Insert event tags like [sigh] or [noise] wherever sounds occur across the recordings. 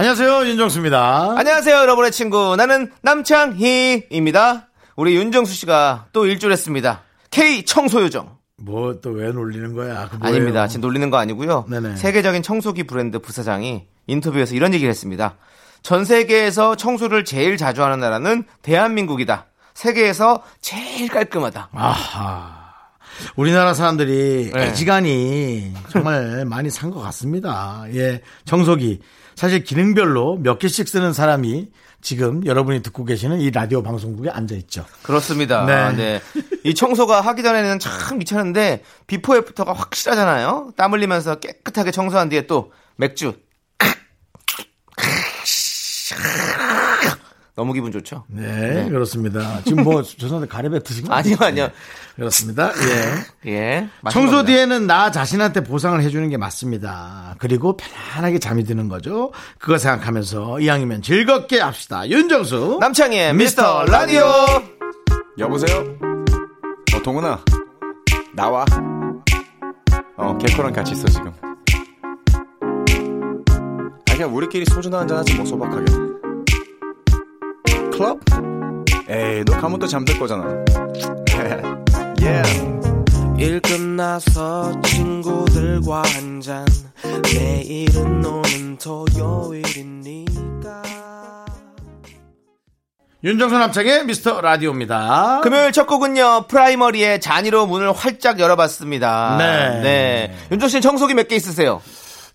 안녕하세요 윤정수입니다. 안녕하세요, 여러분의 친구. 나는 남창희입니다. 우리 윤정수 씨가 또 일조했습니다. K 청소요정. 뭐 또 왜 놀리는 거야? 아닙니다. 지금 놀리는 거 아니고요. 네네. 세계적인 청소기 브랜드 부사장이 인터뷰에서 이런 얘기를 했습니다. 전 세계에서 청소를 제일 자주 하는 나라는 대한민국이다. 세계에서 제일 깔끔하다. 아하. 우리나라 사람들이 네. 애지간히 정말 많이 산 것 같습니다. 예, 청소기. 사실 기능별로 몇 개씩 쓰는 사람이 지금 여러분이 듣고 계시는 이 라디오 방송국에 앉아 있죠. 그렇습니다. 네. 네. 이 청소가 하기 전에는 참 귀찮은데 비포 애프터가 확실하잖아요. 땀 흘리면서 깨끗하게 청소한 뒤에 또 맥주. 너무 기분 좋죠? 네, 그렇습니다. 지금 뭐 [laughs] 죄송한데 가래 뱉으신 거 아니요, 아니요. 그렇습니다. 예. 예. 청소 맛있는 뒤에는 나 자신한테 보상을 해주는 게 맞습니다. 그리고 편안하게 잠이 드는 거죠. 그거 생각하면서 이왕이면 즐겁게 합시다. 윤정수. 남창희의 미스터 라디오. 여보세요? 어, 동훈아. 나와. 어, 개코랑 같이 있어, 지금. 아, 그냥 우리끼리 소주 한잔 하지, 뭐, 소박하게. 클럽? 에이, 너 가면 또 잠들 거잖아. [laughs] 예. 일 끝나서 친구들과 한 잔 내일은 오는 토요일이니까 윤정수 남창의 미스터 라디오입니다. 금요일 첫 곡은요, 프라이머리의 잔이로 문을 활짝 열어봤습니다. 네. 네. 윤종 씨는 청소기 몇 개 있으세요?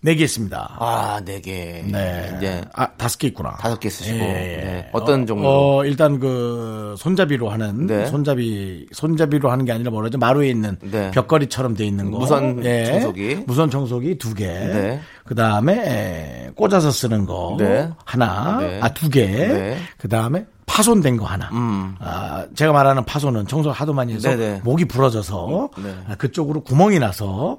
네개 있습니다. 아, 네 개. 네. 네. 아, 다섯 개 있구나. 다섯 개 쓰시고. 예, 예. 네. 어떤 종류? 어, 일단 그 손잡이로 하는 네. 손잡이 손잡이로 하는 게 아니라 뭐라 죠 마루에 있는 네. 벽걸이처럼 돼 있는 거. 예. 무선 청소기. 무선 청소기 두 개. 네. 그다음에 꽂아서 쓰는 거 네. 하나. 네. 아, 두 개. 네. 그다음에 파손된 거 하나. 음. 아, 제가 말하는 파손은 청소 하도 많이 해서 네네. 목이 부러져서 네. 아, 그쪽으로 구멍이 나서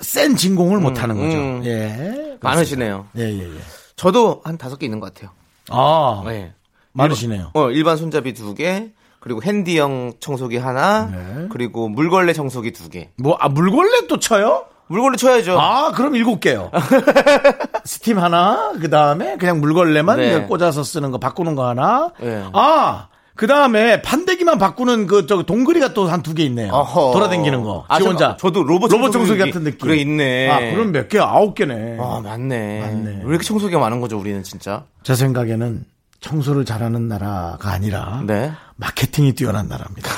센 진공을 못 하는 거죠. 음. 예. 많으시네요. 예, 예, 예. 저도 한 다섯 개 있는 것 같아요. 아, 네. 많으시네요. 어, 일반 손잡이 두 개, 그리고 핸디형 청소기 하나, 네. 그리고 물걸레 청소기 두 개. 뭐, 아, 물걸레 또 쳐요? 물걸레 쳐야죠. 아, 그럼 일곱 개요. [laughs] 스팀 하나, 그 다음에 그냥 물걸레만 네. 꽂아서 쓰는 거, 바꾸는 거 하나. 네. 아, 그 다음에 판대기만 바꾸는 그, 저 동그리가 또 한 두 개 있네요. 어허. 돌아다니는 거. 아, 지 저- 혼자. 저도 로봇 로봇 청소기 청소기 같은 느낌. 그래, 있네. 아, 그럼 몇 개? 아홉 개네. 아, 맞네. 맞네. 왜 이렇게 청소기가 많은 거죠, 우리는 진짜? 제 생각에는 청소를 잘하는 나라가 아니라 네. 마케팅이 뛰어난 나라입니다.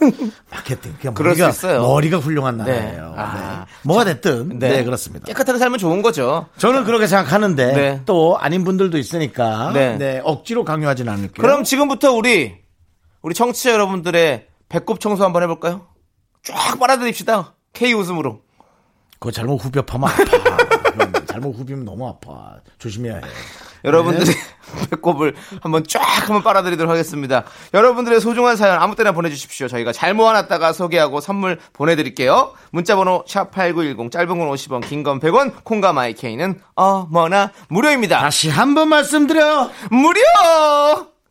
[laughs] 마케팅. 그냥 그럴 머리가, 수 있어요. 머리가 훌륭한 네. 나라예요. 아. 네. 뭐가 됐든. 네. 그렇습니다. 깨끗하게 살면 좋은 거죠. 저는 그렇게 생각하는데 네. 또 아닌 분들도 있으니까 네. 네. 억지로 강요하진 않을게요. 그럼 지금부터 우리, 우리 청취자 여러분들의 배꼽 청소 한번 해볼까요? 쫙 빨아들입시다. K 웃음으로. 그거 잘못 후벼 파면 아파. 그건 [laughs] 잘못 후비면 너무 아파. 조심해야 해. 여러분들의 네. [laughs] 배꼽을 한번 쫙 한번 빨아들이도록 하겠습니다. 여러분들의 소중한 사연 아무 때나 보내주십시오. 저희가 잘 모아놨다가 소개하고 선물 보내드릴게요. 문자번호 샵8910 짧은 건 50원 긴 건 100원 콩과 마이케이는 어머나 무료입니다. 다시 한 번 말씀드려요. 무료!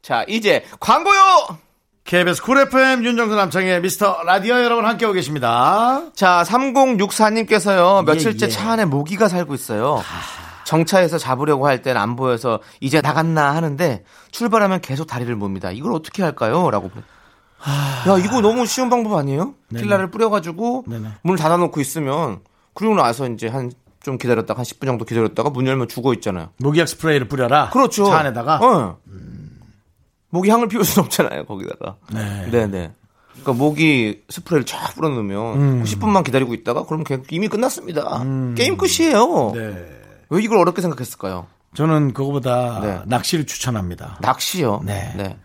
자 이제 광고요! KBS Cool FM 윤정수 남창희의 미스터 라디오 여러분 함께하고 계십니다. 자 3064님께서요 며칠째 예. 차 안에 모기가 살고 있어요. 정차해서 잡으려고 할 땐 안 보여서 이제 나갔나 하는데 출발하면 계속 다리를 뭅니다. 이걸 어떻게 할까요? 라고. 야, 이거 너무 쉬운 방법 아니에요? 킬라를 뿌려가지고 네네. 문을 닫아놓고 있으면 그리고 나서 이제 한 좀 기다렸다가 한 10분 정도 기다렸다가 문 열면 죽어 있잖아요. 모기약 스프레이를 뿌려라. 그렇죠. 차 안에다가. 어. 모기 향을 피울 수는 없잖아요, 거기다가. 네. 네네. 그러니까 모기 스프레이를 쫙 뿌려놓으면 10분만 기다리고 있다가 그러면 걔 이미 끝났습니다. 게임 끝이에요. 네. 왜 이걸 어렵게 생각했을까요? 저는 그거보다 네. 낚시를 추천합니다. 낚시요. 네. 네.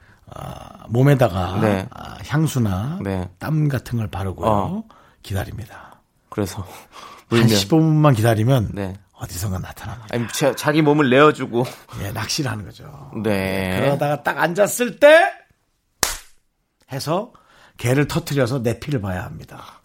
몸에다가 네. 아, 향수나 네. 땀 같은 걸 바르고요. 어. 기다립니다. 그래서 [laughs] 한 물면 15분만 기다리면 네. 어디선가 나타납니다. 아니, 자, 자기 몸을 내어주고. [laughs] 예, 낚시를 하는 거죠. 네. 그러다가 딱 앉았을 때 해서 개를 터트려서 내 피를 봐야 합니다.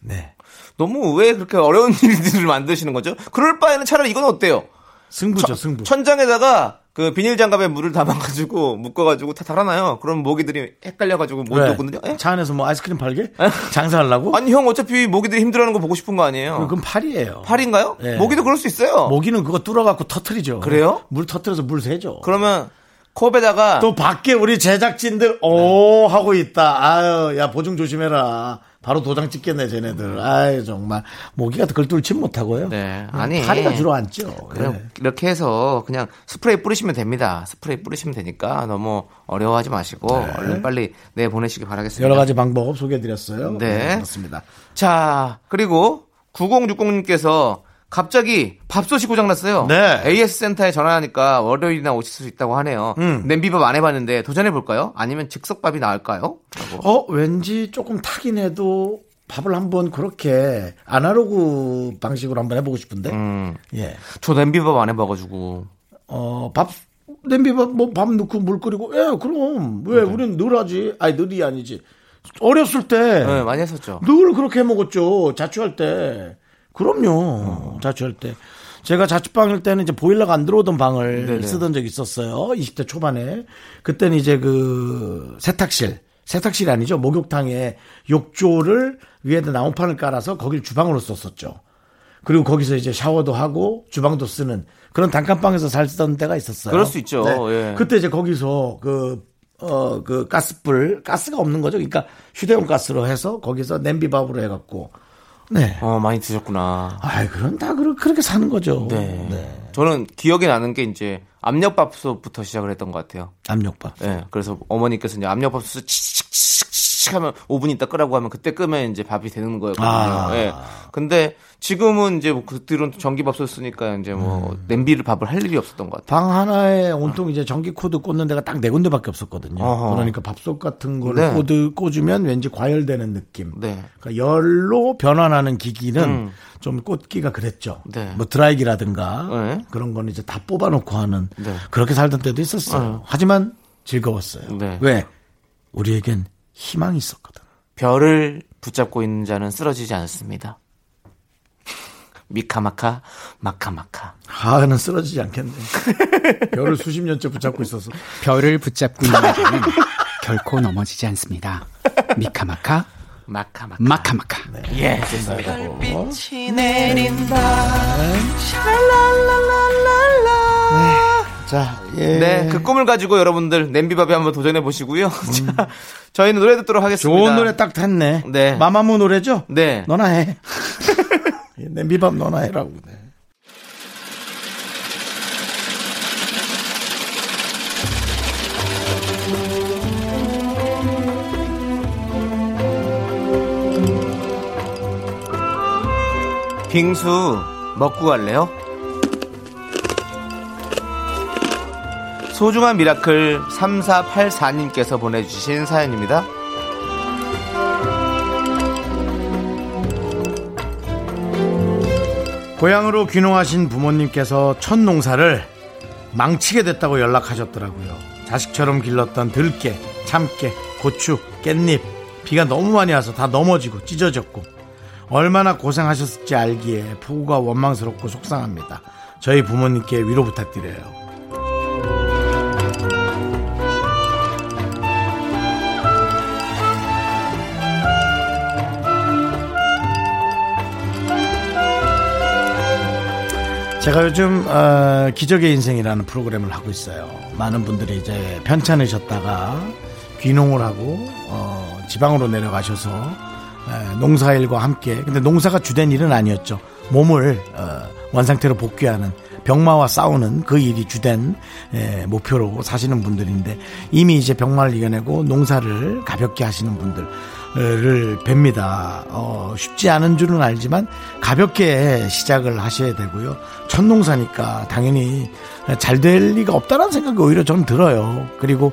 네. 너무 왜 그렇게 어려운 [laughs] 일들을 만드시는 거죠? 그럴 바에는 차라리 이건 어때요? 승부죠, 승부. 천장에다가 그 비닐 장갑에 물을 담아가지고 묶어가지고 다 달아놔요. 그럼 모기들이 헷갈려가지고 못 왜? 오거든요. 예? 차 안에서 뭐 아이스크림 팔게? 장사하려고? 아니 형 어차피 모기들이 힘들어하는 거 보고 싶은 거 아니에요? 그건 팔이에요. 팔인가요? 예. 모기도 그럴 수 있어요. 모기는 그거 뚫어갖고 터트리죠. 그래요? 물 터트려서 물 새죠. 그러면 컵에다가 또 밖에 우리 제작진들 오 하고 있다. 아유, 야 보증 조심해라. 바로 도장 찍겠네, 쟤네들. 아유, 정말 모기가 그걸 뚫지 못하고요. 네, 아니. 파리가 주로 앉죠. 그냥 네. 이렇게 해서 그냥 스프레이 뿌리시면 됩니다. 스프레이 뿌리시면 되니까 너무 어려워하지 마시고 얼른 빨리 내 보내시기 바라겠습니다. 여러 가지 방법 소개해드렸어요. 네. 그렇습니다. 자, 그리고 9060님께서 갑자기 밥솥이 고장났어요. 네. AS 센터에 전화하니까 월요일이나 오실 수 있다고 하네요. 음. 냄비밥 안 해봤는데 도전해 볼까요? 아니면 즉석밥이 나을까요? 라고. 어, 왠지 조금 타긴 해도 밥을 한번 그렇게 아날로그 방식으로 한번 해보고 싶은데. 음, 예. 저 냄비밥 안 해봐가지고. 어, 밥, 냄비밥, 뭐, 밥 넣고 물 끓이고, 예, 그럼. 왜, 우린 늘 하지? 아니, 늘이 아니지. 어렸을 때. 네, 많이 했었죠. 늘 그렇게 해 먹었죠. 자취할 때. 그럼요. 자취할 때. 제가 자취방일 때는 이제 보일러가 안 들어오던 방을 네네. 쓰던 적이 있었어요. 20대 초반에. 그때는 이제 그 세탁실. 세탁실이 아니죠. 목욕탕에 욕조를 위에다 나무판을 깔아서 거길 주방으로 썼었죠. 그리고 거기서 이제 샤워도 하고 주방도 쓰는 그런 단칸방에서 살던 때가 있었어요. 그럴 수 있죠. 예. 그때 이제 거기서 그, 어, 그 가스불, 가스가 없는 거죠. 그러니까 휴대용 가스로 해서 거기서 냄비밥으로 해갖고. 네. 어, 많이 드셨구나. 아이, 그런 다 그렇게 사는 거죠. 네. 저는 기억이 나는 게 이제 압력밥솥부터 시작을 했던 것 같아요. 압력밥. 예. 그래서 어머니께서 이제 압력밥솥 치칙치 칙 하면 5분 있다 끄라고 하면 그때 끄면 이제 밥이 되는 거였거든요. 아. 예. 근데 지금은 이제 뭐 그들은 전기밥솥 쓰니까 이제 뭐 음. 냄비를 밥을 할 일이 없었던 것 같아요. 방 하나에 온통 이제 전기 코드 꽂는 데가 딱 네 군데밖에 없었거든요. 어허. 그러니까 밥솥 같은 걸 네. 코드 꽂으면 왠지 과열되는 느낌. 네. 그러니까 열로 변환하는 기기는 음. 좀 꽂기가 그랬죠. 네. 뭐 드라이기라든가 네. 그런 거는 이제 다 뽑아놓고 하는 네. 그렇게 살던 때도 있었어요. 하지만 즐거웠어요. 네. 왜? 우리에겐 희망이 있었거든. 별을 붙잡고 있는 자는 쓰러지지 않습니다. 미카마카 마카마카. 하는 쓰러지지 않겠네. [laughs] 별을 수십 년째 붙잡고 있어서. 별을 붙잡고 있는 자는 결코 넘어지지 않습니다. 미카마카, 마카마카. 마카마카. 예, 좋습니다. 자, 예. 네, 그 꿈을 가지고 여러분들 냄비밥에 한번 도전해 보시고요. [laughs] 자, 저희는 노래 듣도록 하겠습니다. 좋은 노래 딱 했네. 네. 마마무 노래죠? 네. 너나 해. [laughs] 냄비밥 너나 해라고. 네. 빙수 먹고 갈래요? 소중한 miracle 3484님께서 보내주신 사연입니다. 고향으로 귀농하신 부모님께서 첫 농사를 망치게 됐다고 연락하셨더라고요. 자식처럼 길렀던 들깨, 참깨, 고추, 깻잎. 비가 너무 많이 와서 다 넘어지고 찢어졌고 얼마나 고생하셨을지 알기에 부부가 원망스럽고 속상합니다. 저희 부모님께 위로 부탁드려요. 제가 요즘 어, 기적의 인생이라는 프로그램을 하고 있어요. 많은 분들이 이제 편찮으셨다가 귀농을 하고 어, 지방으로 내려가셔서 에, 농사일과 함께 근데 농사가 주된 일은 아니었죠. 몸을 어, 원상태로 복귀하는 병마와 싸우는 그 일이 주된 에, 목표로 사시는 분들인데 이미 이제 병마를 이겨내고 농사를 가볍게 하시는 분들 를 뵙니다. 어, 쉽지 않은 줄은 알지만 가볍게 시작을 하셔야 되고요. 첫 농사니까 당연히 잘 될 리가 없다는 생각이 오히려 좀 들어요. 그리고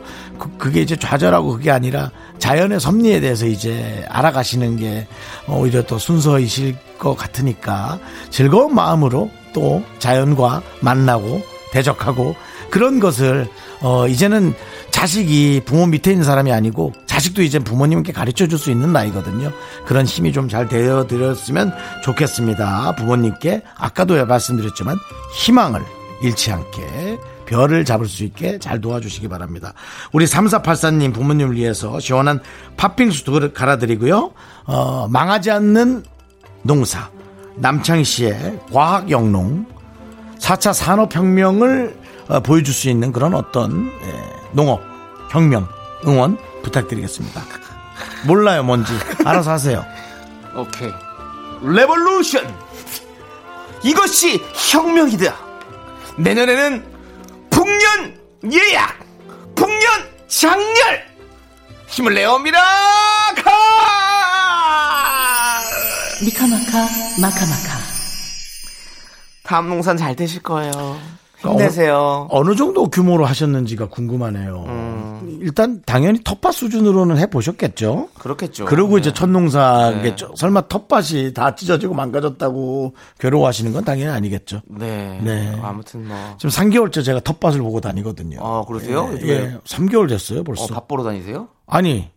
그, 게 이제 좌절하고 그게 아니라 자연의 섭리에 대해서 이제 알아가시는 게 오히려 더 순서이실 것 같으니까 즐거운 마음으로 또 자연과 만나고 대적하고 그런 것을 어 이제는 자식이 부모 밑에 있는 사람이 아니고 자식도 이제 부모님께 가르쳐 줄 수 있는 나이거든요. 그런 힘이 좀 잘 되어 드렸으면 좋겠습니다. 부모님께 아까도 말씀드렸지만 희망을 잃지 않게 별을 잡을 수 있게 잘 도와주시기 바랍니다. 우리 3484님 부모님을 위해서 시원한 팥빙수 두 그릇 갈아드리고요. 어, 망하지 않는 농사 남창희 씨의 과학 영농 4차 산업혁명을 어, 보여줄 수 있는 그런 어떤 예, 농업 혁명 응원 부탁드리겠습니다. 몰라요 뭔지 알아서 하세요. [laughs] 오케이. 레볼루션! 이것이 혁명이다! 내년에는 북년 예약! 북년 장렬! 힘을 내어 미라카! 미카마카 마카마카 다음 농산 잘 되실 거예요. 힘내세요. 어느 정도 규모로 하셨는지가 궁금하네요. 음. 일단 당연히 텃밭 수준으로는 해보셨겠죠. 그렇겠죠. 그리고 이제 네. 첫 농사 네. 겠죠 설마 텃밭이 다 찢어지고 망가졌다고 괴로워하시는 건 당연히 아니겠죠. 네. 네. 아무튼 뭐. 지금 3개월째 제가 텃밭을 보고 다니거든요. 아, 그러세요? 예, 예, 3개월 됐어요 벌써. 어, 밥 보러 다니세요? 아니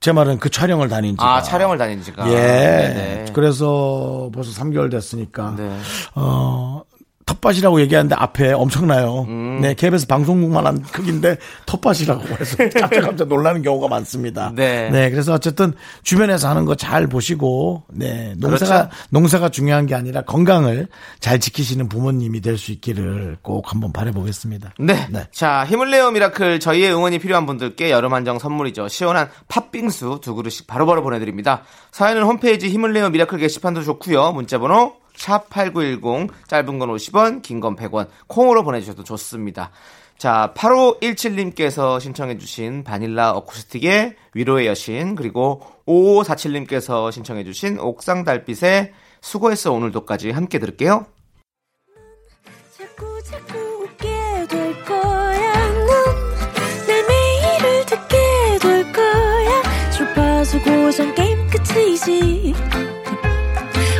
제 말은 그 촬영을 다닌 지가. 아, 촬영을 다닌 지가. 예. 네네. 그래서 벌써 3개월 됐으니까. 네. 어, 텃밭이라고 얘기하는데 앞에 엄청나요. 음. 네, KBS 방송국만한 크기인데 텃밭이라고 해서 [laughs] 깜짝깜짝 놀라는 경우가 많습니다. 네. 그래서 어쨌든 주변에서 하는 거 잘 보시고, 네, 농사가, 그렇죠. 농사가 중요한 게 아니라 건강을 잘 지키시는 부모님이 될 수 있기를 꼭 한번 바라보겠습니다. 네. 네. 자, 힘을 내요 miracle 저희의 응원이 필요한 분들께 여름 한정 선물이죠. 시원한 팥빙수 두 그릇씩 바로바로 보내드립니다. 사연은 홈페이지 힘을 내요 miracle 게시판도 좋고요. 문자번호 샵 8910 짧은 건 50원, 긴 건 100원 콩으로 보내주셔도 좋습니다. 자, 8517님께서 신청해 주신 바닐라 어쿠스틱의 위로의 여신, 그리고 5547님께서 신청해 주신 옥상 달빛의 수고했어 오늘도까지 함께 들을게요. 자꾸 자꾸 웃게 될 거야. 넌 내 매일을 듣게 될 거야. 고정 게임 끝이지.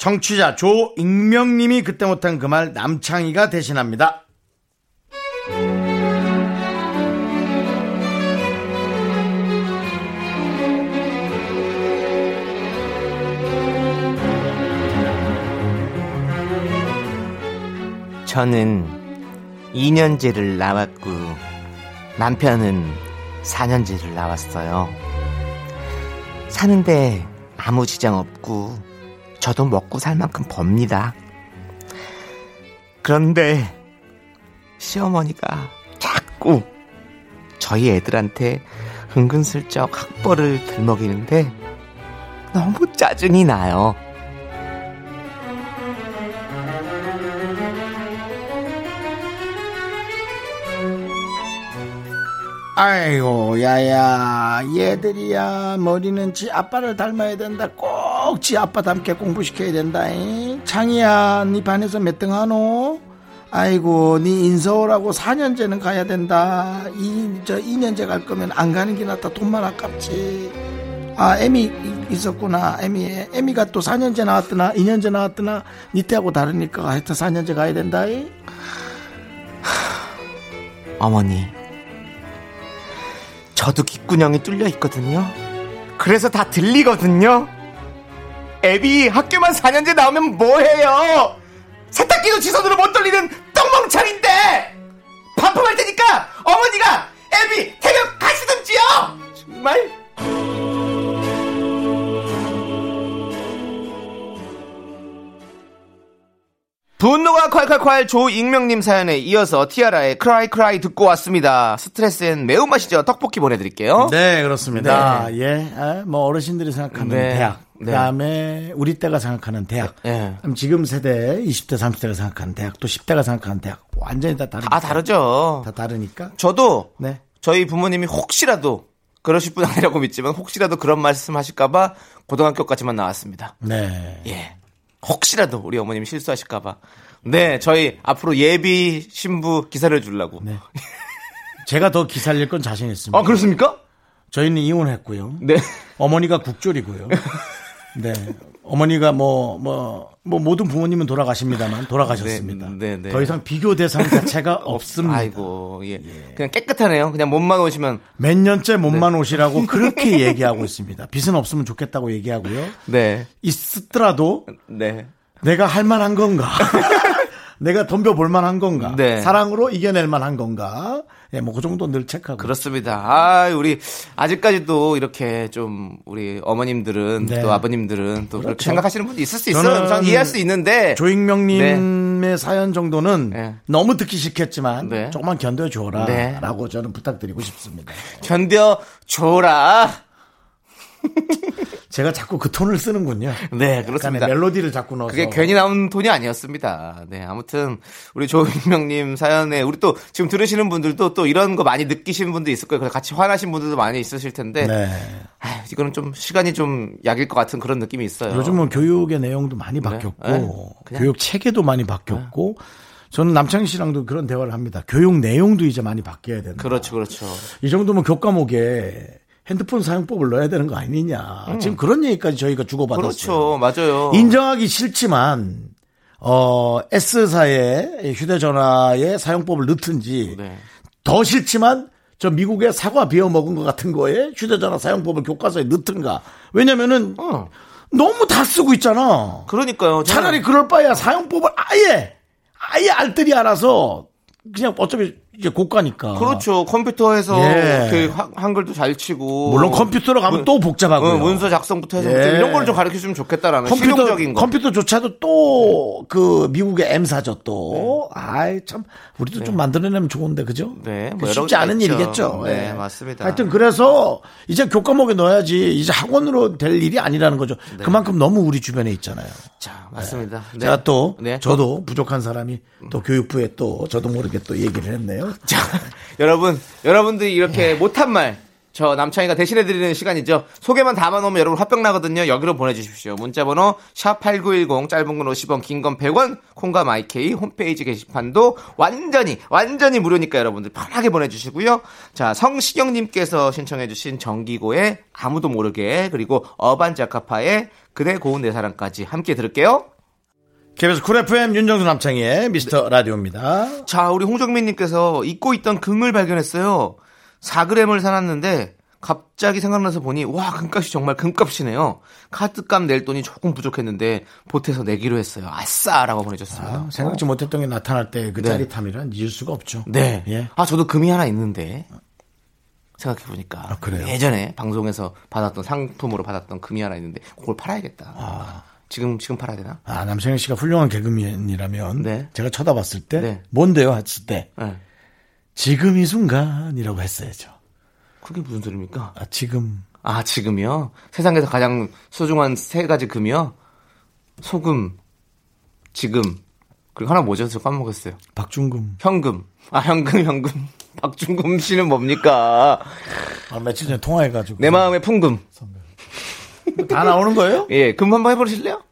청취자 조익명님이 그때 못한 그 말 남창희가 대신합니다. 저는 2년제를 나왔고 남편은 4년제를 나왔어요. 사는데 아무 지장 없고 저도 먹고 살 만큼 법니다. 그런데 시어머니가 자꾸 저희 애들한테 은근슬쩍 학벌을 들먹이는데 너무 짜증이 나요. 아이고 야야 얘들이야 머리는 지 아빠를 닮아야 된다 꼭 지 아빠 닮게 공부시켜야 된다 잉? 창이야 네 반에서 몇 등 하노? 아이고 네 인서울하고 4년제는 가야 된다 이, 저 2년제 갈 거면 안 가는 게 낫다 돈만 아깝지 아 이- 있었구나 에미 에미가 또 4년제 나왔더나 2년제 나왔더나 니 때하고 다르니까 하여튼 4년제 가야 된다 잉? 어머니, 저도 귓구녕이 뚫려 있거든요. 그래서 다 들리거든요. 애비 학교만 4년제 나오면 뭐해요? 세탁기도 지손으로 못 돌리는 똥멍청인데 반품할 테니까 어머니가 애비 태격 가시든지요. 정말. 분노가 콸콸콸 조익명님 사연에 이어서 티아라의 크라이 크라이 듣고 왔습니다. 스트레스엔 매운맛이죠. 떡볶이 보내드릴게요. 네, 그렇습니다. 예, 아, 뭐 어르신들이 생각하는 네. 대학, 네. 그다음에 우리 때가 생각하는 대학, 예. 그다음 지금 세대 20대, 30대가 생각하는 대학, 또 10대가 생각하는 대학, 완전히 다 다르니까. 아 다르죠. 다 다르니까. 저도 네. 저희 부모님이 혹시라도 그러실 분 아니라고 믿지만 혹시라도 그런 말씀 하실까봐 고등학교까지만 나왔습니다. 네. 예. 혹시라도 우리 어머님이 실수하실까봐. 네, 저희 앞으로 예비 신부 기사를 주려고. 네. 제가 더 기살릴 건 자신 있습니다. 아, 그렇습니까? 저희는 이혼했고요. 네. 어머니가 국졸이고요. [laughs] 네. 어머니가 뭐, 뭐, 뭐 모든 부모님은 돌아가십니다만 돌아가셨습니다. 네, 네, 네. 더 이상 비교 대상 자체가 [laughs] 없습니다. 아이고, 예. 그냥 깨끗하네요. 그냥 몸만 오시면. 몇 년째 몸만 오시라고 [laughs] 그렇게 얘기하고 있습니다. 빚은 없으면 좋겠다고 얘기하고요. 네. 있더라도 네. 내가 할 만한 건가? [laughs] 내가 덤벼볼 만한 건가? 네. 사랑으로 이겨낼 만한 건가? 예, 뭐 그 정도 늘 체크하고. 그렇습니다. 아, 우리 아직까지도 이렇게 좀 우리 어머님들은 네. 또 아버님들은 또 그렇게 그렇죠. 생각하시는 분도 있을 수 있어요. 저는 이해할 수 있는데. 조익명님의 사연 정도는 네. 너무 듣기 싫겠지만 네. 조금만 견뎌 줘라 네. 라고 저는 부탁드리고 싶습니다. 견뎌 줘라. [laughs] 제가 자꾸 그 톤을 쓰는군요. 네, 그렇습니다. 멜로디를 자꾸 넣어서. 그게 괜히 나온 톤이 아니었습니다. 네, 아무튼 우리 조익명님 사연에 우리 또 지금 들으시는 분들도 또 이런 거 많이 느끼시는 분도 있을 거예요. 같이 화나신 분들도 많이 있으실 텐데 네. 아휴, 이거는 좀 시간이 좀 약일 것 같은 그런 느낌이 있어요. 요즘은 교육의 내용도 많이 바뀌었고 네. 그냥- 교육 체계도 많이 바뀌었고 저는 남창희 씨랑도 그런 대화를 합니다. 교육 내용도 이제 많이 바뀌어야 된다. 그렇죠, 그렇죠. 이 정도면 교과목에 핸드폰 사용법을 넣어야 되는 거 아니냐. 지금 그런 얘기까지 저희가 주고받았어요. 그렇죠, 맞아요. 인정하기 싫지만 어 S사의 휴대전화의 사용법을 넣든지 네. 더 싫지만 저 미국의 사과 비워 먹은 것 같은 거에 휴대전화 사용법을 교과서에 넣든가. 왜냐면은 어. 너무 다 쓰고 있잖아. 그러니까요. 차라리 그럴 바에야 사용법을 아예 아예 알뜰히 알아서 그냥 어차피 이제 고가니까. 그렇죠. 컴퓨터에서 예. 그 한- 한글도 잘 치고 물론 컴퓨터로 가면 문- 또 복잡하고요. 어, 문서 작성부터 해서 예. 좀 이런 걸 좀 가르쳐 주면 좋겠다라는 컴퓨터 실용적인 거. 컴퓨터조차도 또 그 미국의 M사죠 또. 아이 참 우리도 좀 만들어내면 좋은데 그죠? 네, 그뭐 여러 쉽지 않은 있죠. 일이겠죠. 네, 예. 맞습니다. 하여튼 그래서 이제 교과목에 넣어야지 이제 학원으로 될 일이 아니라는 거죠. 그만큼 너무 우리 주변에 있잖아요. 자, 맞습니다. 네. 제가 또 네. 저도 부족한 사람이 또 교육부에 또 저도 모르게 또 얘기를 했네요. 자, 여러분, 여러분들이 이렇게 못한 말, 저 남창희가 대신해드리는 시간이죠. 소개만 담아놓으면 여러분 화병 나거든요. 여기로 보내주십시오. 문자번호 샵8910 짧은 건 50원, 긴 건 100원, 콩과 마이케이 홈페이지 게시판도 완전히, 완전히 무료니까 여러분들 편하게 보내주시고요. 자, 성시경님께서 신청해주신 정기고의 아무도 모르게, 그리고 어반자카파의 그대 고운 내 사랑까지 함께 들을게요. KBS Cool FM 윤정수 남창희의 미스터 라디오입니다. 자, 우리 홍정민님께서 잊고 있던 금을 발견했어요. 4g을 사놨는데 갑자기 생각나서 보니 와 금값이 정말 금값이네요. 카드값 낼 돈이 조금 부족했는데 보태서 내기로 했어요. 아싸라고 보내줬습니다. 아, 생각지 못했던 게 나타날 때 그 네. 짜릿함이란 잊을 수가 없죠. 네. 예. 아 저도 금이 하나 있는데 생각해 보니까 아, 그래요? 예전에 방송에서 받았던 상품으로 받았던 금이 하나 있는데 그걸 팔아야겠다. 지금 지금 팔아야 되나? 아, 남성현 씨가 훌륭한 개그맨이라면 네. 제가 쳐다봤을 때 네. 뭔데요? 했을 때 네. 지금 이 순간이라고 했어야죠. 그게 무슨 소리입니까? 아, 지금 아, 지금이요? 세상에서 가장 소중한 세 가지 금이요? 소금, 지금, 그리고 하나 뭐죠? 저 까먹었어요. 박중금 현금. 아, 현금, 현금. [laughs] 박준금 씨는 뭡니까? 아, 며칠 전에 통화해가지고 내 마음의 풍금. 다 나오는 거예요? [laughs] 예, 금 한번 해보실래요?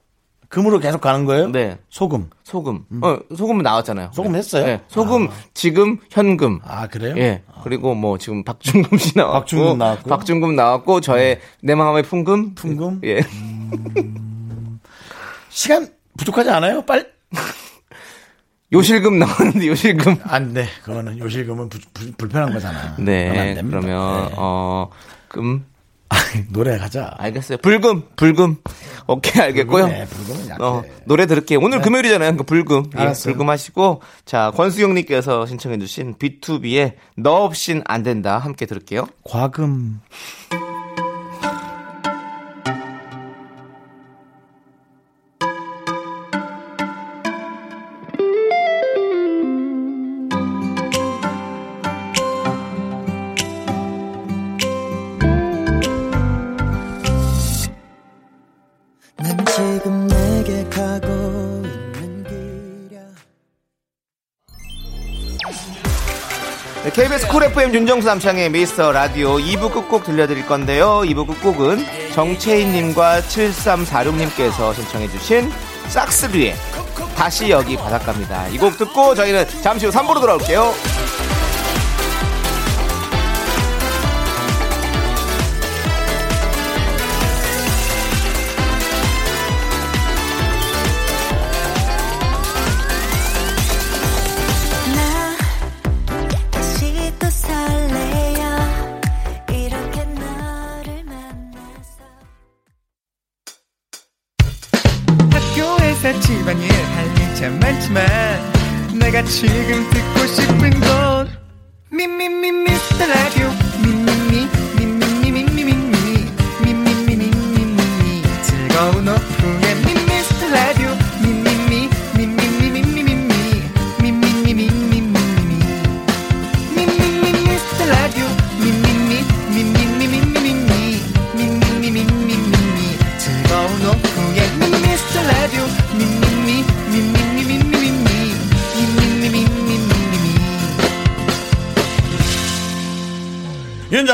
금으로 계속 가는 거예요? 네. 소금. 소금. 어, 소금은 나왔잖아요. 소금 했어요? 네. 소금, 지금, 현금. 아 그래요? 예. 그리고 뭐 지금 박준금 씨 나왔고. 박준금 나왔고. 박준금 나왔고, 저의 내 마음의 풍금. 풍금? 예. 시간 부족하지 않아요? 빨리. [laughs] 요실금 나왔는데, 요실금. 안 돼. 그거는 요실금은 부- 부- 불편한 거잖아. 네. 그러면, 네. 어, 금. 노래 가자. 알겠어요. 불금, 불금. 오케이, 알겠고요. 네, 불금은 약해. 어, 노래 들을게요. 오늘 금요일이잖아요. 그 불금. 예, 알았어요. 불금 하시고. 자, 권수경님께서 신청해주신 B2B의 너 없인 안 된다. 함께 들을게요. 과금. KBS 쿨 FM 윤정수 남창의 미스터 라디오 2부 끝곡 들려드릴 건데요. 2부 끝곡은 정채인님과 7346님께서 신청해주신 싹스류의 다시 여기 바닷가입니다. 이 곡 듣고 저희는 잠시 후 3부로 돌아올게요.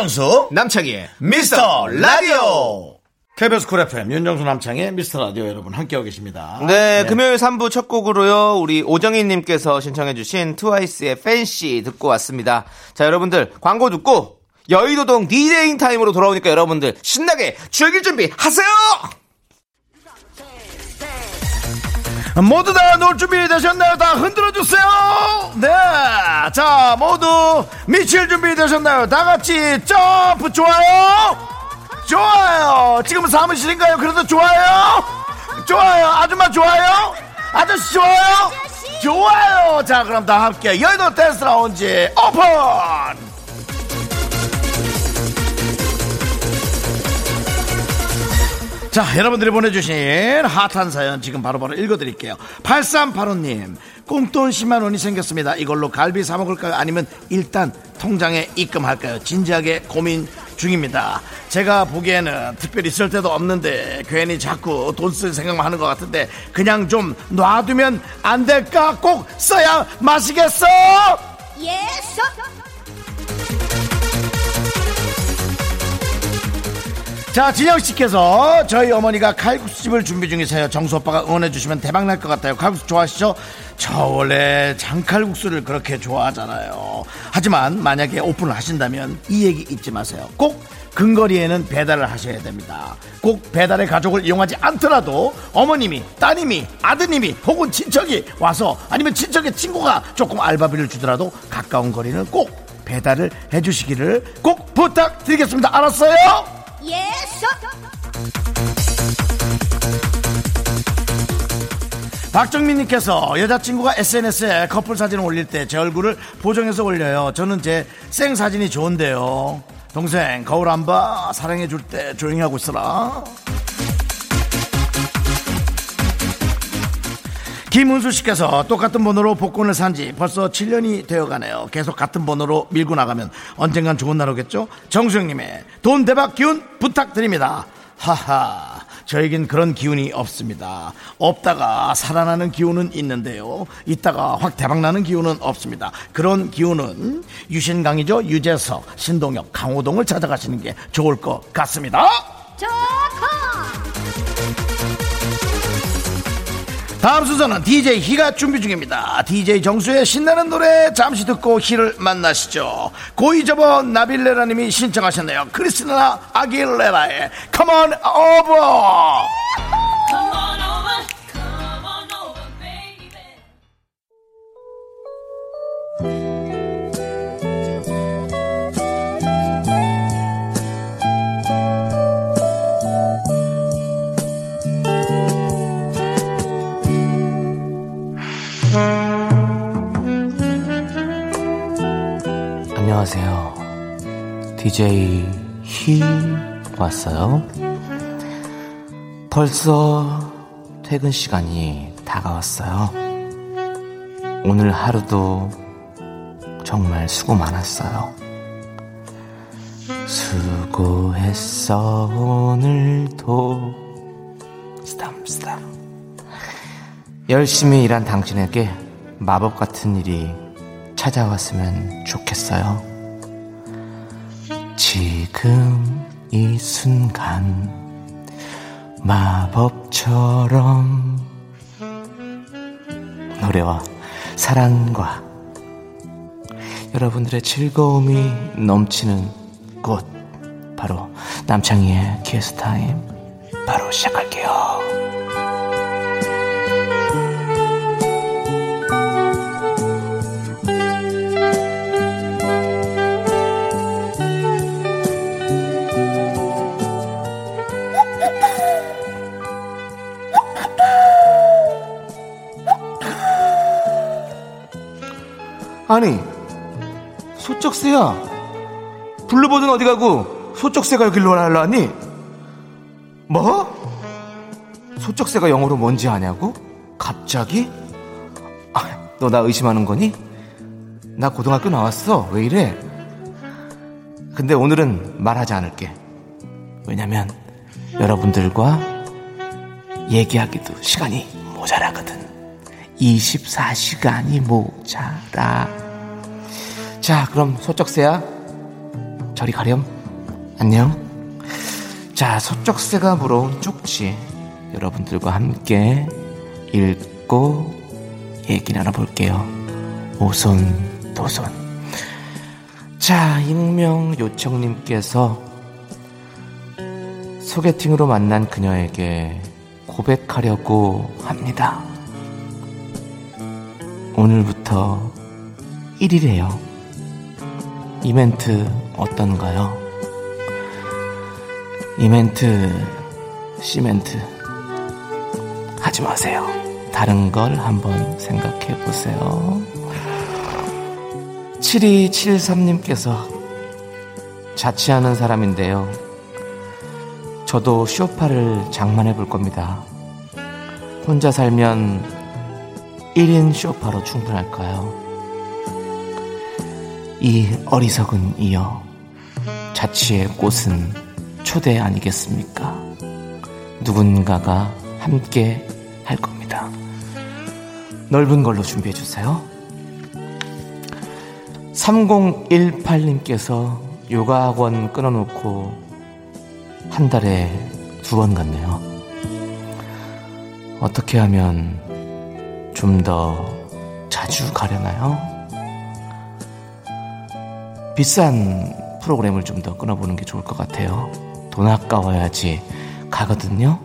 윤정수 남창희의 미스터 라디오 KBS Cool FM 윤정수 남창희의 미스터 라디오 여러분 함께하고 계십니다. 네, 금요일 3부 첫 곡으로요. 우리 오정희 님께서 신청해 주신 트와이스의 Fancy 듣고 왔습니다. 자, 여러분들 광고 듣고 여의도동 DJing time으로 돌아오니까 여러분들 신나게 즐길 준비 하세요. 모두 다 놀 준비 되셨나요? 다 흔들어 주세요. 네, 자 모두 미칠 준비 되셨나요? 다 같이 점프 좋아요. 좋아요. 지금 사무실인가요? 그래도 좋아요. 좋아요. 아줌마 좋아요. 아저씨 좋아요. 좋아요. 자 그럼 다 함께 여의도 댄스 라운지 오픈. 자, 여러분들이 보내주신 핫한 사연 지금 바로 바로 읽어드릴게요. 8385님, 꽁돈 10만원이 생겼습니다. 이걸로 갈비 사먹을까요? 아니면 일단 통장에 입금할까요? 진지하게 고민 중입니다. 제가 보기에는 특별히 쓸 데도 없는데 괜히 자꾸 돈 쓸 생각만 하는 것 같은데 그냥 좀 놔두면 안 될까? 꼭 써야 마시겠어! 자, 진영 씨께서 저희 어머니가 칼국수집을 준비 중이세요. 정수 오빠가 응원해 주시면 대박 날 것 같아요. 칼국수 좋아하시죠? 저 원래 장칼국수를 그렇게 좋아하잖아요. 하지만 만약에 오픈을 하신다면 이 얘기 잊지 마세요. 꼭 근거리에는 배달을 하셔야 됩니다. 꼭 배달의 가족을 이용하지 않더라도 어머님이, 따님이, 아드님이 혹은 친척이 와서 아니면 친척의 친구가 조금 알바비를 주더라도 가까운 거리는 꼭 배달을 해주시기를 꼭 부탁드리겠습니다. 알았어요? 박정민님께서 여자친구가 SNS에 커플 사진을 올릴 때 제 얼굴을 보정해서 올려요. 저는 제 생 사진이 좋은데요. 동생 거울 안 봐. 사랑해 줄 때 조용히 하고 있어라. 김은수 씨께서 똑같은 번호로 복권을 산 지 벌써 7년이 되어 가네요. 계속 같은 번호로 밀고 나가면 언젠간 좋은 날 오겠죠? 정수영님의 돈 대박 기운 부탁드립니다. 하하. 저에겐 그런 기운이 없습니다. 없다가 살아나는 기운은 있는데요. 있다가 확 대박나는 기운은 없습니다. 그런 기운은 유신강이죠. 유재석, 신동엽, 강호동을 찾아가시는 게 좋을 것 같습니다. 다음 순서는 DJ 희가 준비 중입니다. DJ 정수의 신나는 노래 잠시 듣고 희를 만나시죠. 고이 접어 나빌레라님이 신청하셨네요. 크리스나 아길레라의 Come on over. DJ 희 왔어요. 벌써 퇴근 시간이 다가왔어요. 오늘 하루도 정말 수고 많았어요. 수고했어 오늘도 스담스담 열심히 일한 당신에게 마법 같은 일이 찾아왔으면 좋겠어요. 지금 이 순간 마법처럼. 노래와 사랑과 여러분들의 즐거움이 넘치는 곳 바로 남창희의 희's time 바로 시작할게요. 아니 소쩍새야 블루버드는 어디 가고 소쩍새가 여기로 날라왔니? 뭐? 소쩍새가 영어로 뭔지 아냐고? 갑자기? 아, 너 나 의심하는 거니? 나 고등학교 나왔어 왜 이래? 근데 오늘은 말하지 않을게 왜냐면 여러분들과 얘기하기도 시간이 모자라거든 24시간이 모자라. 자 그럼 소쩍새야 저리 가렴. 안녕. 자 소쩍새가 물어온 쪽지 여러분들과 함께 읽고 얘기 나눠볼게요. 오손 도손. 자 익명 요청님께서 소개팅으로 만난 그녀에게 고백하려고 합니다 오늘부터 1일이에요. 이 멘트 어떤가요? 이 멘트 시멘트 하지 마세요. 다른 걸 한번 생각해 보세요. 7273님께서 자취하는 사람인데요. 저도 쇼파를 장만해 볼 겁니다. 혼자 살면 1인 쇼파로 충분할까요? 이 어리석은 이여 자취의 꽃은 초대 아니겠습니까? 누군가가 함께 할 겁니다. 넓은 걸로 준비해 주세요. 3018님께서 요가 학원 끊어놓고 한 달에 두 번 갔네요. 어떻게 하면 좀 더 자주 가려나요? 비싼 프로그램을 좀 더 끊어보는 게 좋을 것 같아요. 돈 아까워야지 가거든요.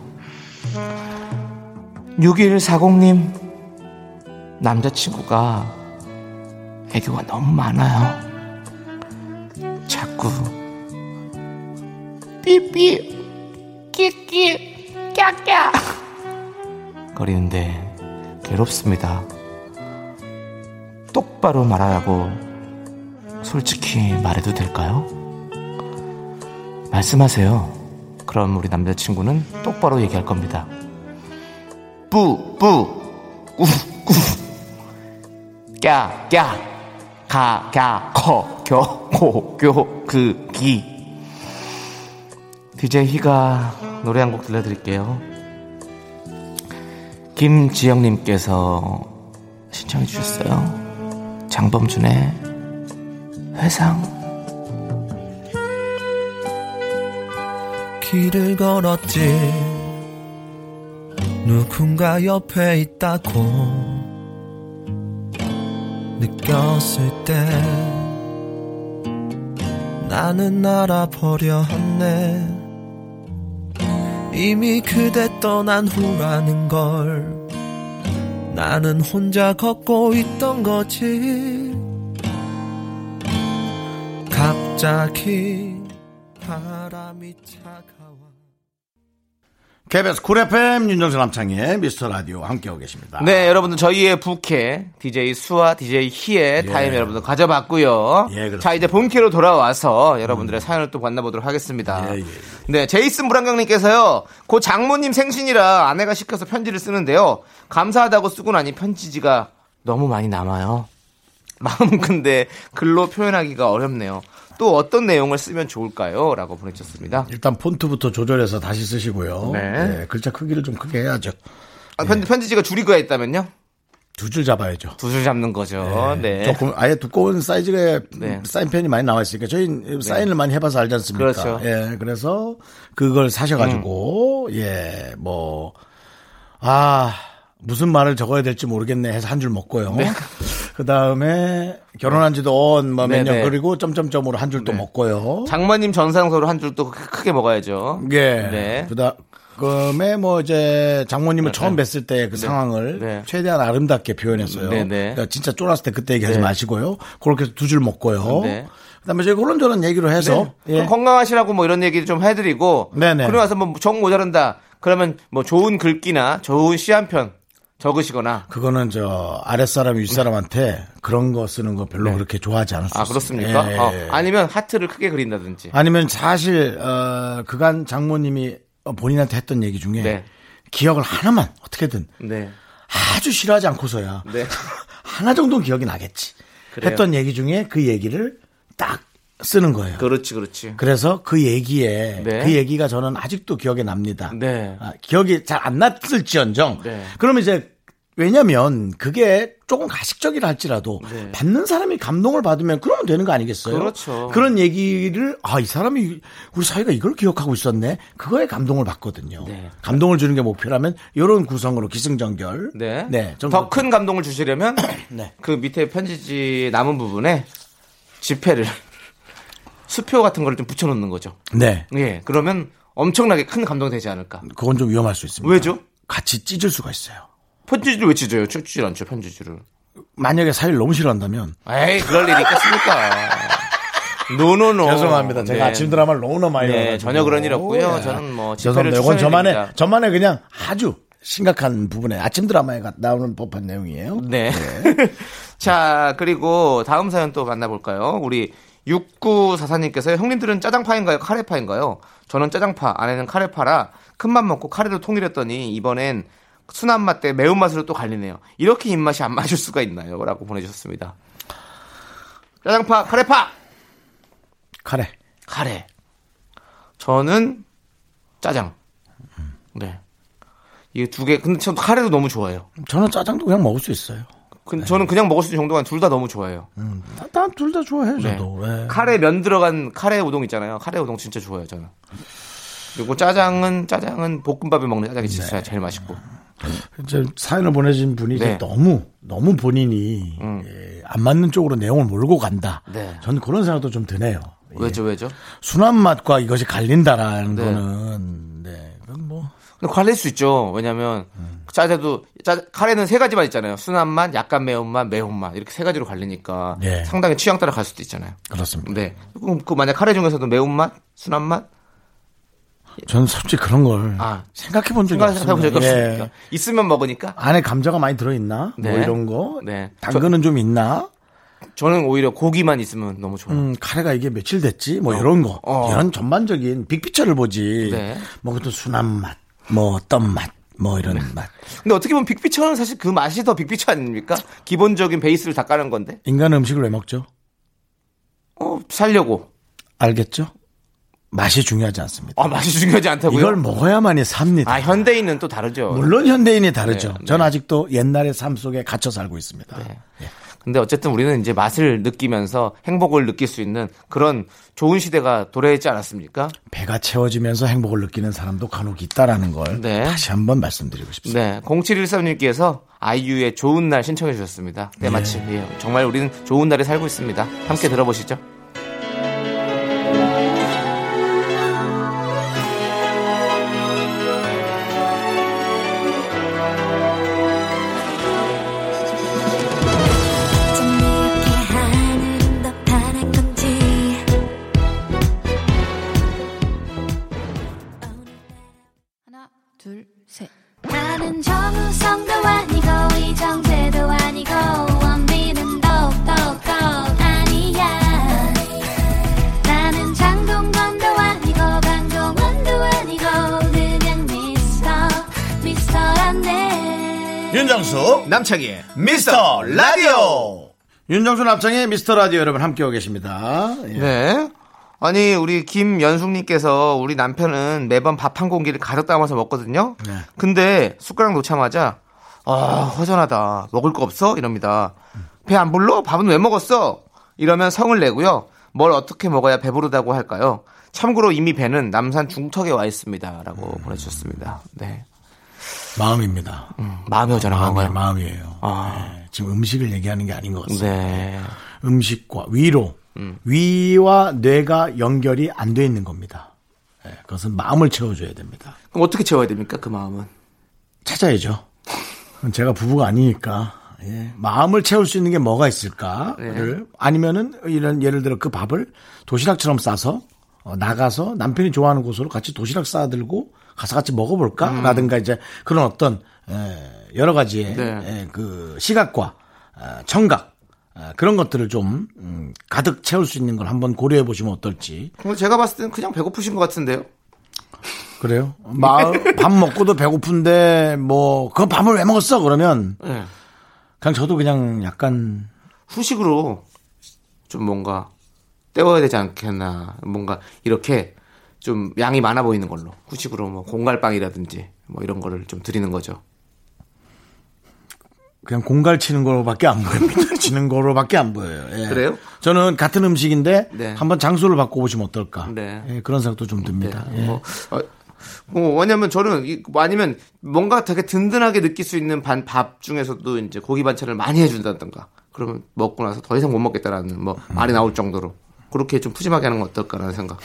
6140님, 남자친구가 애교가 너무 많아요. 자꾸 삐삐, 끼끼, 깍깍 [laughs] 거리는데 괴롭습니다. 똑바로 말하라고 솔직히 말해도 될까요? 말씀하세요. 그럼 우리 남자친구는 똑바로 얘기할 겁니다. 뿌, 뿌, 꾸, 꾸, 꺄, 꺄, 가, 갸, 커, 겨, 고, 교, 그, 기. DJ 희가 노래 한 곡 들려드릴게요. 김지영님께서 신청해 주셨어요. 장범준의 회상. 길을 걸었지 누군가 옆에 있다고 느꼈을 때 나는 알아버려 했네 이미 그대 떠난 후라는 걸 나는 혼자 걷고 있던 거지. 갑자기 KBS Cool FM 윤정수 남창희의 미스터 라디오 함께하고 계십니다. 네, 여러분들 저희의 부캐 DJ 수와 DJ 희의 타임 여러분들 가져봤고요. 예, 그렇습니다. 자, 이제 본캐로 돌아와서 여러분들의 사연을 또 만나보도록 하겠습니다. 예, 예, 예. 네, 제이슨 불안경님께서요. 고 장모님 생신이라 아내가 시켜서 편지를 쓰는데요. 감사하다고 쓰고 나니 편지지가 너무 많이 남아요. [laughs] 마음은 근데 글로 표현하기가 어렵네요. 또 어떤 내용을 쓰면 좋을까요? 라고 보내주셨습니다. 일단 폰트부터 조절해서 다시 쓰시고요. 네. 네, 글자 크기를 좀 크게 해야죠. 아, 편, 편지지가 줄이가 있다면요? 두 줄 잡아야죠. 두 줄 잡는 거죠. 네. 조금 아예 두꺼운 사이즈의 네. 사인펜이 많이 나와 있으니까 저희 사인을 많이 해봐서 알지 않습니까? 그렇죠. 음. 예, 그래서 그걸 사셔가지고 예, 뭐 아. 무슨 말을 적어야 될지 모르겠네 해서 한 줄 먹고요. [laughs] 그 다음에 결혼한 지도 언뭐 몇 네, 년 네. 그리고 점점점으로 한줄또 먹고요. 장모님 전상서로 한줄또 크게 먹어야죠. 예. 네. 그다 그다음에 뭐 이제 장모님을 처음 네. 뵀을 때 그 상황을 네. 최대한 아름답게 표현했어요. 네, 네. 그러니까 진짜 쫄았을 때 그때 얘기하지 네. 마시고요. 그렇게 두줄 먹고요. 네. 그다음에 저희 그런저런 얘기로 해서 네. 예. 건강하시라고 뭐 이런 얘기 좀 해드리고 네네. 그러고 나서 뭐 정 모자란다 그러면 뭐 좋은 글귀나 좋은 시 한 편 적으시거나 그거는 저 아랫사람 윗사람한테 그런 거 쓰는 거 별로 그렇게 좋아하지 않을 수 아. 그렇습니까? 예, 어, 예. 아니면 하트를 크게 그린다든지 아니면 사실 어, 그간 장모님이 본인한테 했던 얘기 중에 네. 기억을 하나만 어떻게든 네. 아주 싫어하지 않고서야 네. [laughs] 하나 정도 기억이 나겠지. 그래요. 했던 얘기 중에 그 얘기를 딱 쓰는 거예요. 그렇지 그렇지 그래서 그 얘기에 네. 그 얘기가 저는 아직도 기억에 납니다. 네. 아, 기억이 잘 안 났을지언정. 네. 그러면 이제 왜냐면 그게 조금 가식적이라 할지라도 네. 받는 사람이 감동을 받으면 그러면 되는 거 아니겠어요? 그렇죠. 런 얘기를 아 이 사람이 우리 사회가 이걸 기억하고 있었네. 그거에 감동을 받거든요. 네. 감동을 주는 게 목표라면 이런 구성으로 기승전결. 네. 네. 좀더큰 감동을 주시려면 [coughs] 네. 그 밑에 편지지 남은 부분에 지폐를 수표 같은 거를 좀 붙여놓는 거죠. 네. 예. 그러면 엄청나게 큰 감동이 되지 않을까. 그건 좀 위험할 수 있습니다. 왜죠? 같이 찢을 수가 있어요. 편지지를 왜 찢어요? 찢질 않죠, 편지지를. 만약에 사회를 너무 싫어한다면 에이, 그럴 일이 있겠습니까? 노노노. 죄송합니다. 제가 네. 아침 드라마를 너무나 많이 네. 전혀 그런 일 없고요. 예. 저는 뭐 죄송합니다. 이건 저만의. 저만의 그냥 아주 심각한 부분에 아침 드라마에 가- 나오는 법한 내용이에요. 네. [laughs] 자, 그리고 다음 사연 또 만나볼까요? 우리 6944님께서 형님들은 짜장파인가요? 카레파인가요? 저는 짜장파, 아내는 카레파라 큰맘 먹고 카레로 통일했더니 이번엔 순한 맛대 매운맛으로 또 갈리네요. 이렇게 입맛이 안 맞을 수가 있나요? 라고 보내주셨습니다. 짜장파, 카레파! 카레. 카레. 저는 짜장. 네. 이게 두 개, 근데 전 카레도 너무 좋아해요. 저는 짜장도 그냥 먹을 수 있어요. 근 저는 그냥 먹을 수 있는 정도가 둘 다 너무 좋아해요. 난둘다 좋아해요, 네. 저도. 예. 카레 면 들어간 카레 우동 있잖아요. 카레 우동 진짜 좋아요, 저는. 그리고 짜장은 짜장은 볶음밥에 먹는 짜장이 진짜 제일 맛있고. 이제 사연을 보내신 분이 네. 음. 너무 너무 본인이 예, 안 맞는 쪽으로 내용을 몰고 간다. 네. 저는 그런 생각도 좀 드네요. 예. 왜죠, 왜죠? 순한 맛과 이것이 갈린다라는 네. 거는 네, 뭐 근데 갈릴 수 있죠. 왜냐면 짜장도 짜 카레는 세 가지만 있잖아요. 순한 맛, 약간 매운맛, 매운맛 이렇게 세 가지로 갈리니까 네. 상당히 취향 따라 갈 수도 있잖아요. 그렇습니다. 네. 그럼 그 만약 카레 중에서도 매운맛, 순한 맛 저는 솔직히 그런 걸 아. 생각해 본 적이 없습니다. 예. 있으면 먹으니까 안에 감자가 많이 들어 있나? 네. 뭐 이런 거. 네. 당근은 좀 있나? 저는 오히려 고기만 있으면 너무 좋아요. 음, 카레가 이게 며칠 됐지? 뭐 이런 거. 어. 이런 전반적인 빅피처를 보지. 네. 뭐 그것도 순한 맛, 뭐 어떤 맛, 뭐 이런 맛. 근데 어떻게 보면 빅피처는 사실 그 맛이 더 빅피처 아닙니까? 기본적인 베이스를 다 까는 건데. 인간 음식을 왜 먹죠? 어, 살려고. 알겠죠? 맛이 중요하지 않습니다. 아, 맛이 중요하지 않다고요? 이걸 먹어야만이 삽니다. 아, 현대인은 또 다르죠. 물론 현대인이 다르죠. 네, 네. 전 아직도 옛날의 삶 속에 갇혀 살고 있습니다. 네. 근데 어쨌든 우리는 이제 맛을 느끼면서 행복을 느낄 수 있는 그런 좋은 시대가 도래했지 않았습니까? 배가 채워지면서 행복을 느끼는 사람도 간혹 있다라는 걸 네. 다시 한번 말씀드리고 싶습니다. 네. 0713님께서 아이유의 좋은 날 신청해 주셨습니다. 때마침. 예. 정말 우리는 좋은 날에 살고 있습니다. 함께 들어보시죠. 남창희의 미스터 라디오 윤정수 남창의 미스터 라디오 여러분 함께하고 계십니다. 예. 네. 아니 우리 김연숙님께서 우리 남편은 매번 밥 한 공기를 가득 담아서 먹거든요. 네. 근데 숟가락 놓자마자 아, 허전하다. 먹을 거 없어? 이럽니다. 배 안 불러? 밥은 왜 먹었어? 이러면 성을 내고요. 뭘 어떻게 먹어야 배부르다고 할까요? 참고로 이미 배는 남산 중턱에 와 있습니다. 라고 보내주셨습니다. 네. 마음입니다. 마음이 허전한 마음이, 건가요? 마음이에요. 아. 네, 지금 음식을 얘기하는 게 아닌 것 같습니다. 네. 음식과 위로 위와 뇌가 연결이 안 돼 있는 겁니다. 네, 그것은 마음을 채워줘야 됩니다. 그럼 어떻게 채워야 됩니까? 그 마음은. 찾아야죠. 제가 부부가 아니니까 예, 마음을 채울 수 있는 게 뭐가 있을까를 아니면은 이런 예를 들어 그 밥을 도시락처럼 싸서 어, 나가서 남편이 좋아하는 곳으로 같이 도시락 싸들고 가서 같이 먹어볼까라든가 이제 그런 어떤 에, 여러 가지의 네. 에, 그 시각과 어, 청각 어, 그런 것들을 좀 음, 가득 채울 수 있는 걸 한번 고려해 보시면 어떨지 그럼 제가 봤을 때는 그냥 배고프신 것 같은데요. 그래요? 마, 밥 먹고도 배고픈데 뭐 그 밥을 왜 먹었어? 그러면 네. 그냥 저도 그냥 약간 후식으로 좀 뭔가 때워야 되지 않겠나. 뭔가 이렇게 좀 양이 많아 보이는 걸로. 후식으로 뭐 공갈빵이라든지 뭐 이런 거를 좀 드리는 거죠. 그냥 공갈 치는 거로밖에 안 보입니다. [laughs] 치는 거로밖에 안 보여요. 예. 그래요? 저는 같은 음식인데 네. 한번 장소를 바꿔보시면 어떨까? 네. 예, 그런 생각도 좀 듭니다. 예. 뭐, 어, 뭐, 왜냐면 저는, 이- 뭐 아니면 뭔가 되게 든든하게 느낄 수 있는 반, 밥 중에서도 이제 고기 반찬을 많이 해준다든가. 그러면 먹고 나서 더 이상 못 먹겠다라는 뭐 말이 나올 정도로. 그렇게 좀 푸짐하게 하는 건 어떨까라는 생각.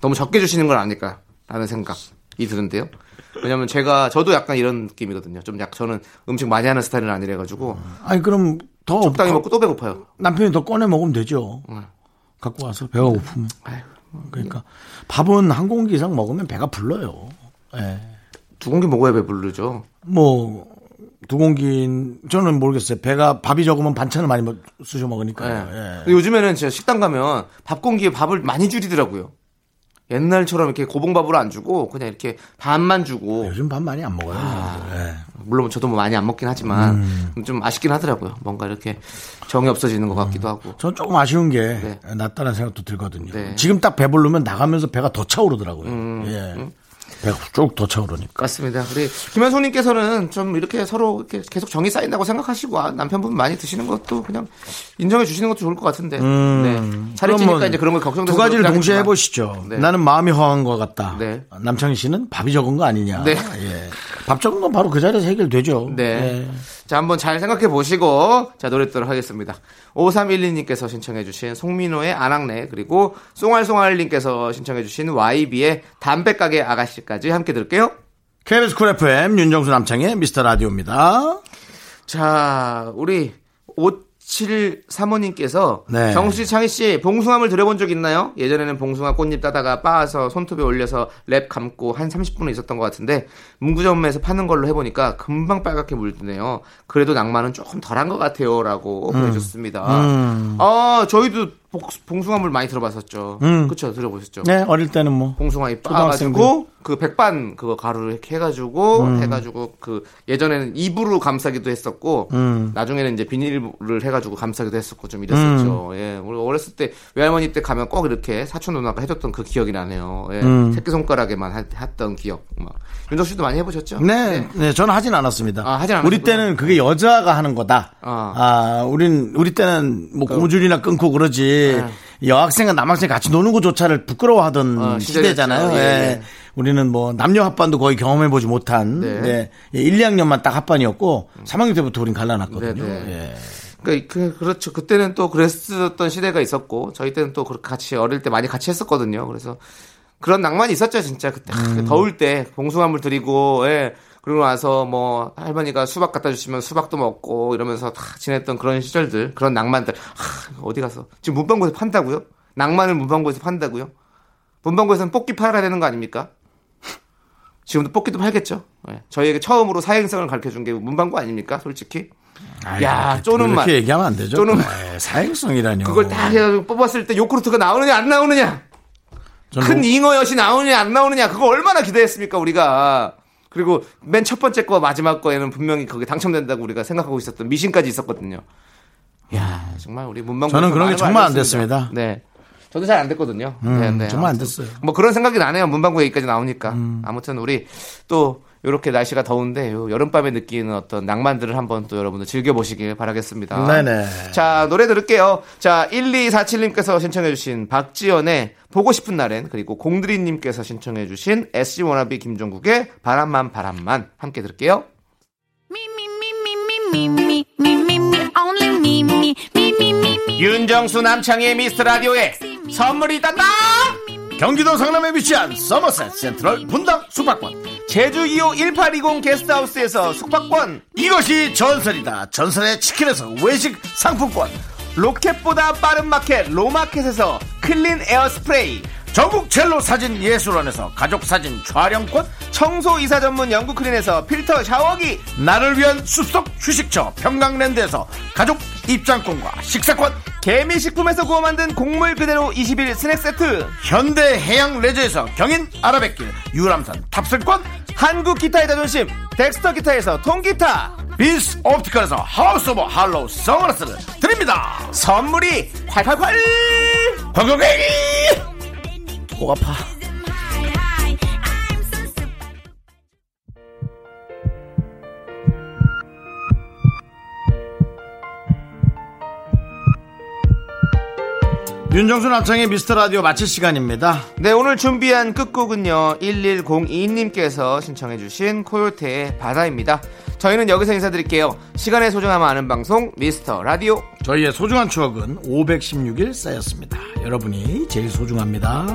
너무 적게 주시는 건 아닐까라는 생각이 드는데요. 왜냐면 제가, 저도 약간 이런 느낌이거든요. 좀 약, 저는 음식 많이 하는 스타일은 아니래 가지고. 아니 그럼 더 적당히 가- 먹고 또 배고파요. 남편이 더 꺼내 먹으면 되죠. 갖고 와서 배가 고프면. 그러니까 밥은 한 공기 이상 먹으면 배가 불러요. 예. 두 공기 먹어야 배 부르죠. 뭐, 두 공기, 저는 모르겠어요. 배가 밥이 적으면 반찬을 많이 먹- 쑤셔 먹으니까요. 예. 예. 근데 요즘에는 진짜 식당 가면 밥 공기에 밥을 많이 줄이더라고요. 옛날처럼 이렇게 고봉밥으로 안 주고 그냥 이렇게 반만 주고 요즘 밥 많이 안 먹어요. 예. 물론 저도 뭐 많이 안 먹긴 하지만 음. 좀 아쉽긴 하더라고요. 뭔가 이렇게 정이 없어지는 것 같기도 하고. 전 조금 아쉬운 게 네. 낫다는 생각도 들거든요. 네. 음, 지금 딱 배부르면 나가면서 배가 더 차오르더라고요. 예. 배가 쭉더 차오르니까. 맞습니다. 우리 김현송님께서는 좀 이렇게 서로 이렇게 계속 정이 쌓인다고 생각하시고 아, 남편분 많이 드시는 것도 그냥 인정해 주시는 것도 좋을 것 같은데. 네. 차려지니까 뭐 이제 그런 걸 걱정돼서 두 가지를 동시에 하겠지만. 해보시죠. 네. 나는 마음이 허한 것 같다. 네. 남창희 씨는 밥이 적은 거 아니냐. 네. 예. 밥 적은 건 바로 그 자리에서 해결되죠. 네. 예. 자, 한번 잘 생각해 보시고, 자, 노래 듣도록 하겠습니다. 5312님께서 신청해주신 송민호의 아낙네, 그리고 송알송알님께서 신청해주신 YB의 담배가게 아가씨까지 함께 들을게요. KBS 쿨 FM 윤정수 남창의 미스터 라디오입니다. 자, 우리 5735님께서 네. 정수 씨, 창희 씨, 봉숭아물 드려본 적 있나요? 예전에는 봉숭아 꽃잎 따다가 빻아서 손톱에 올려서 랩 감고 한 30분은 있었던 것 같은데 문구점에서 파는 걸로 해보니까 금방 빨갛게 물드네요. 그래도 낭만은 조금 덜한 것 같아요라고 음. 보내줬습니다. 아, 저희도 복- 봉숭아물 많이 들어봤었죠. 그쵸, 들어보셨죠? 네, 어릴 때는 뭐. 봉숭아 잎 초등학생들. 빻아가지고 그 백반 그거 가루를 이렇게 해가지고 음. 해가지고 그 예전에는 입으로 감싸기도 했었고 음. 나중에는 이제 비닐을 해가지고 감싸기도 했었고 좀 이랬었죠. 음. 예, 우리 어렸을 때 외할머니 때 가면 꼭 이렇게 사촌 누나가 해줬던 그 기억이 나네요. 예, 음. 새끼 손가락에만 하- 했던 기억. 막 윤정 씨도 많이 해보셨죠? 네, 네, 저는 하진 않았습니다. 아, 하진 우리 않았구나. 때는 그게 여자가 하는 거다. 아. 아, 우린, 우리 때는 뭐 고무줄이나 끊고 그러지. 여학생과 남학생 같이 노는 것조차를 부끄러워하던 어, 시대잖아요. 시절이었죠. 예. 예. 우리는 뭐 남녀 합반도 거의 경험해보지 못한 네. 네. 1, 2학년만 딱 합반이었고 3학년 때부터 우린 갈라놨거든요. 네, 네. 예. 그, 그, 그렇죠. 그때는 또 그랬었던 시대가 있었고, 저희 때는 또 그렇게 같이 어릴 때 많이 같이 했었거든요. 그래서 그런 낭만이 있었죠, 진짜. 그때 아, 더울 때 봉숭아물 드리고, 예. 그리고 나서 뭐 할머니가 수박 갖다 주시면 수박도 먹고 이러면서 다 지냈던 그런 시절들, 그런 낭만들. 하, 어디 가서 지금 문방구에서 판다고요? 낭만을 문방구에서 판다고요? 문방구에서는 뽑기 팔아야 되는 거 아닙니까? [laughs] 지금도 뽑기도 팔겠죠. 예. 저희에게 처음으로 사행성을 가르쳐 준 게 문방구 아닙니까? 솔직히. 아이, 야, 쪼는 맛. 그렇게 얘기하면 안 되죠. 쪼는 네, 사행성이라뇨. 그걸 딱 해가지고 뽑았을 때 요구르트가 나오느냐 안 나오느냐 큰 뭐- 잉어 엿이 나오느냐 안 나오느냐 그거 얼마나 기대했습니까 우리가 그리고 맨 첫 번째 거 마지막 거에는 분명히 거기 당첨된다고 우리가 생각하고 있었던 미신까지 있었거든요 야 정말 우리 문방구 저는 그런 게 정말 안 됐습니다. 네 저도 잘 안 됐거든요 음, 네, 네. 정말 안 됐어요. 음. 뭐 그런 생각이 나네요 문방구 얘기까지 나오니까 아무튼 우리 또 이렇게 날씨가 더운데 요 여름밤에 느끼는 어떤 낭만들을 한번 또 여러분들 즐겨보시길 바라겠습니다. 네네. 자, 노래 들을게요. 자, 1247님께서 신청해주신 박지연의 보고 싶은 날엔 그리고 공드리님께서 신청해주신 SG 워너비 김종국의 바람만 바람만 함께 들을게요. 윤정수 남창의 미스터 라디오에 선물이 있단다! 경기도 성남에 위치한 서머셋 센트럴 분당 숙박권. 제주 2호 1820 게스트하우스에서 숙박권, 이것이 전설이다. 전설의 치킨에서 외식 상품권. 로켓보다 빠른 마켓 로마켓에서 클린 에어 스프레이, 전국 첼로 사진 예술원에서 가족 사진 촬영권. 청소 이사 전문 영국 클린에서 필터 샤워기, 나를 위한 숲속 휴식처 평강랜드에서 가족 입장권과 식사권. 개미식품에서 구워 만든 곡물 그대로 20일 스낵 세트, 현대 해양 레저에서 경인 아라뱃길 유람선 탑승권. 한국 기타의 자존심 덱스터 기타에서 통기타, 비스 옵티컬에서 하우스 오브 할로우 선글라스를 드립니다. 선물이 콸콸콸! 광고객 목 아파. 윤정수 남창의 미스터 라디오 마칠 시간입니다. 네, 오늘 준비한 끝곡은요, 1102님께서 신청해주신 코요태의 바다입니다. 저희는 여기서 인사드릴게요. 시간의 소중함을 아는 방송, 미스터 라디오. 저희의 소중한 추억은 516일 쌓였습니다. 여러분이 제일 소중합니다.